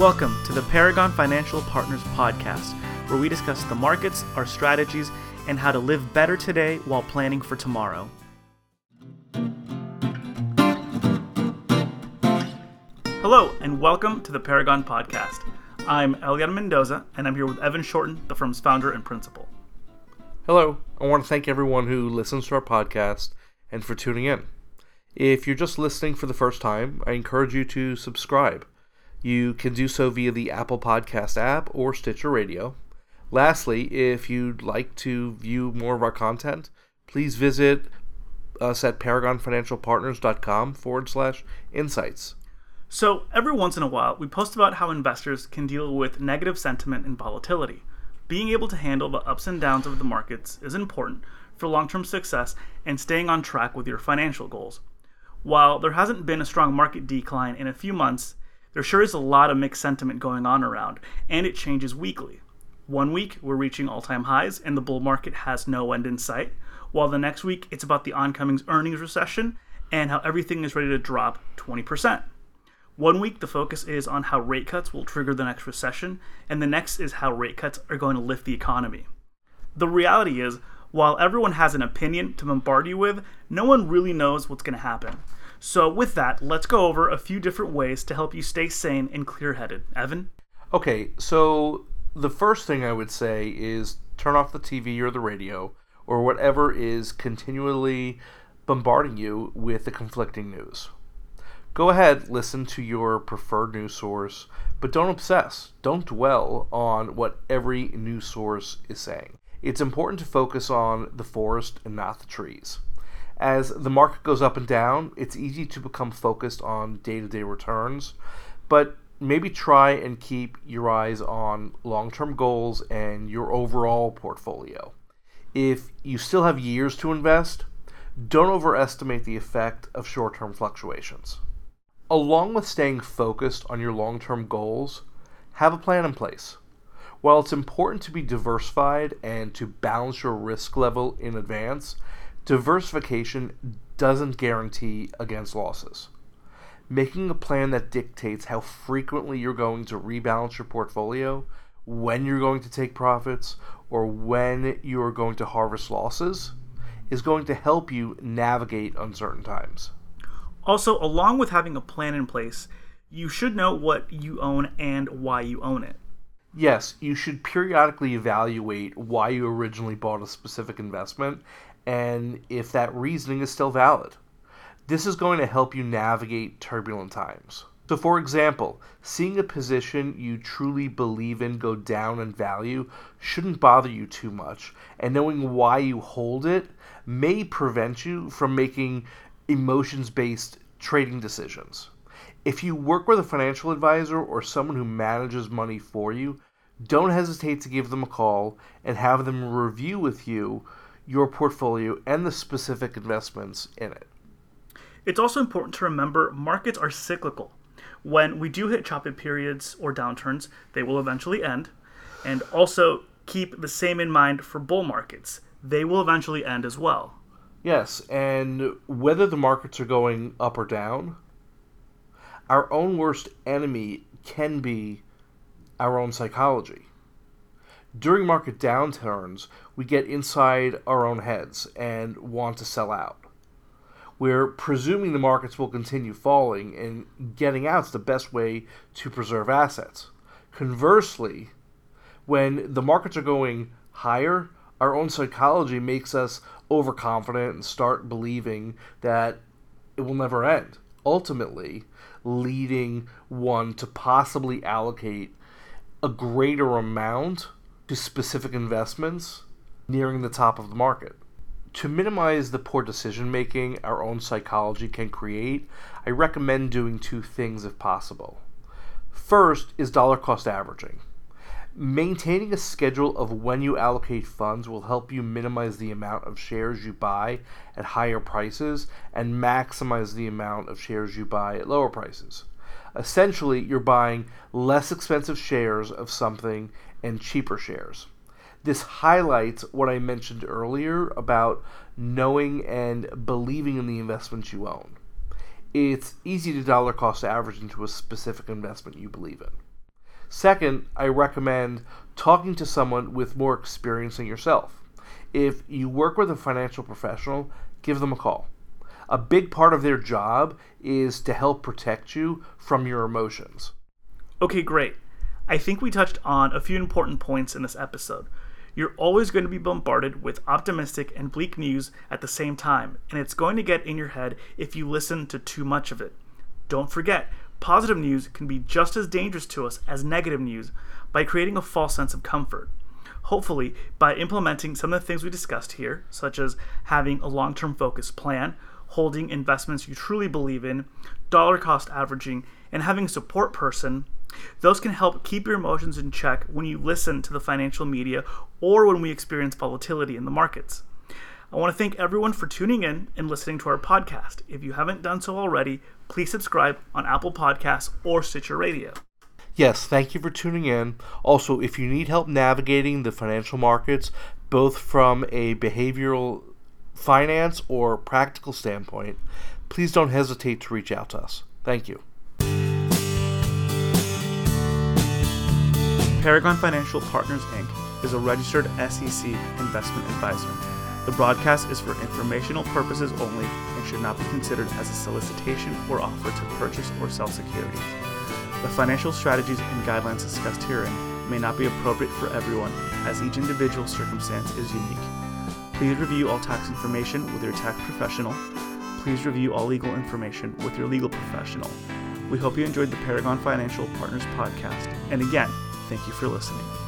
welcome to the Paragon Financial Partners podcast, where we discuss the markets, our strategies, and how to live better today while planning for tomorrow. Hello, and welcome to the Paragon podcast. I'm Elian Mendoza, and I'm here with Evan Shorten, the firm's founder and principal. Hello, I want to thank everyone who listens to our podcast and for tuning in. If you're just listening for the first time, I encourage you to subscribe. You can do so via the Apple Podcast app or Stitcher Radio. Lastly, if you'd like to view more of our content, please visit us at paragonfinancialpartners.com forward slash insights. So, every once in a while, we post about how investors can deal with negative sentiment and volatility. Being able to handle the ups and downs of the markets is important for long term success and staying on track with your financial goals. While there hasn't been a strong market decline in a few months, there sure is a lot of mixed sentiment going on around, and it changes weekly. One week, we're reaching all time highs, and the bull market has no end in sight, while the next week, it's about the oncoming earnings recession and how everything is ready to drop 20%. One week, the focus is on how rate cuts will trigger the next recession, and the next is how rate cuts are going to lift the economy. The reality is, while everyone has an opinion to bombard you with, no one really knows what's going to happen. So, with that, let's go over a few different ways to help you stay sane and clear headed. Evan? Okay, so the first thing I would say is turn off the TV or the radio or whatever is continually bombarding you with the conflicting news. Go ahead, listen to your preferred news source, but don't obsess. Don't dwell on what every news source is saying it's important to focus on the forest and not the trees. As the market goes up and down, it's easy to become focused on day to day returns, but maybe try and keep your eyes on long term goals and your overall portfolio. If you still have years to invest, don't overestimate the effect of short term fluctuations. Along with staying focused on your long term goals, have a plan in place. While it's important to be diversified and to balance your risk level in advance, diversification doesn't guarantee against losses. Making a plan that dictates how frequently you're going to rebalance your portfolio, when you're going to take profits, or when you're going to harvest losses is going to help you navigate uncertain times. Also, along with having a plan in place, you should know what you own and why you own it yes, you should periodically evaluate why you originally bought a specific investment and if that reasoning is still valid. This is going to help you navigate turbulent times. So, for example, seeing a position you truly believe in go down in value shouldn't bother you too much, and knowing why you hold it may prevent you from making emotions based trading decisions. If you work with a financial advisor or someone who manages money for you, don't hesitate to give them a call and have them review with you your portfolio and the specific investments in it. It's also important to remember markets are cyclical. When we do hit choppy periods or downturns, they will eventually end. And also keep the same in mind for bull markets. They will eventually end as well. Yes, and whether the markets are going up or down, our own worst enemy can be our own psychology. During market downturns, we get inside our own heads and want to sell out. We're presuming the markets will continue falling, and getting out is the best way to preserve assets. Conversely, when the markets are going higher, our own psychology makes us overconfident and start believing that it will never end. Ultimately, leading one to possibly allocate a greater amount to specific investments nearing the top of the market. To minimize the poor decision making our own psychology can create, I recommend doing two things if possible. First is dollar cost averaging. Maintaining a schedule of when you allocate funds will help you minimize the amount of shares you buy at higher prices and maximize the amount of shares you buy at lower prices. Essentially, you're buying less expensive shares of something and cheaper shares. This highlights what I mentioned earlier about knowing and believing in the investments you own. It's easy to dollar cost average into a specific investment you believe in. Second, I recommend talking to someone with more experience than yourself. If you work with a financial professional, give them a call. A big part of their job is to help protect you from your emotions. Okay, great. I think we touched on a few important points in this episode. You're always going to be bombarded with optimistic and bleak news at the same time, and it's going to get in your head if you listen to too much of it. Don't forget, positive news can be just as dangerous to us as negative news by creating a false sense of comfort. Hopefully, by implementing some of the things we discussed here, such as having a long term focused plan, holding investments you truly believe in, dollar cost averaging, and having a support person, those can help keep your emotions in check when you listen to the financial media or when we experience volatility in the markets. I want to thank everyone for tuning in and listening to our podcast. If you haven't done so already, please subscribe on Apple Podcasts or Stitcher Radio. Yes, thank you for tuning in. Also, if you need help navigating the financial markets, both from a behavioral finance or practical standpoint, please don't hesitate to reach out to us. Thank you. Paragon Financial Partners Inc. is a registered SEC investment advisor. The broadcast is for informational purposes only and should not be considered as a solicitation or offer to purchase or sell securities. The financial strategies and guidelines discussed herein may not be appropriate for everyone, as each individual circumstance is unique. Please review all tax information with your tax professional. Please review all legal information with your legal professional. We hope you enjoyed the Paragon Financial Partners podcast. And again, thank you for listening.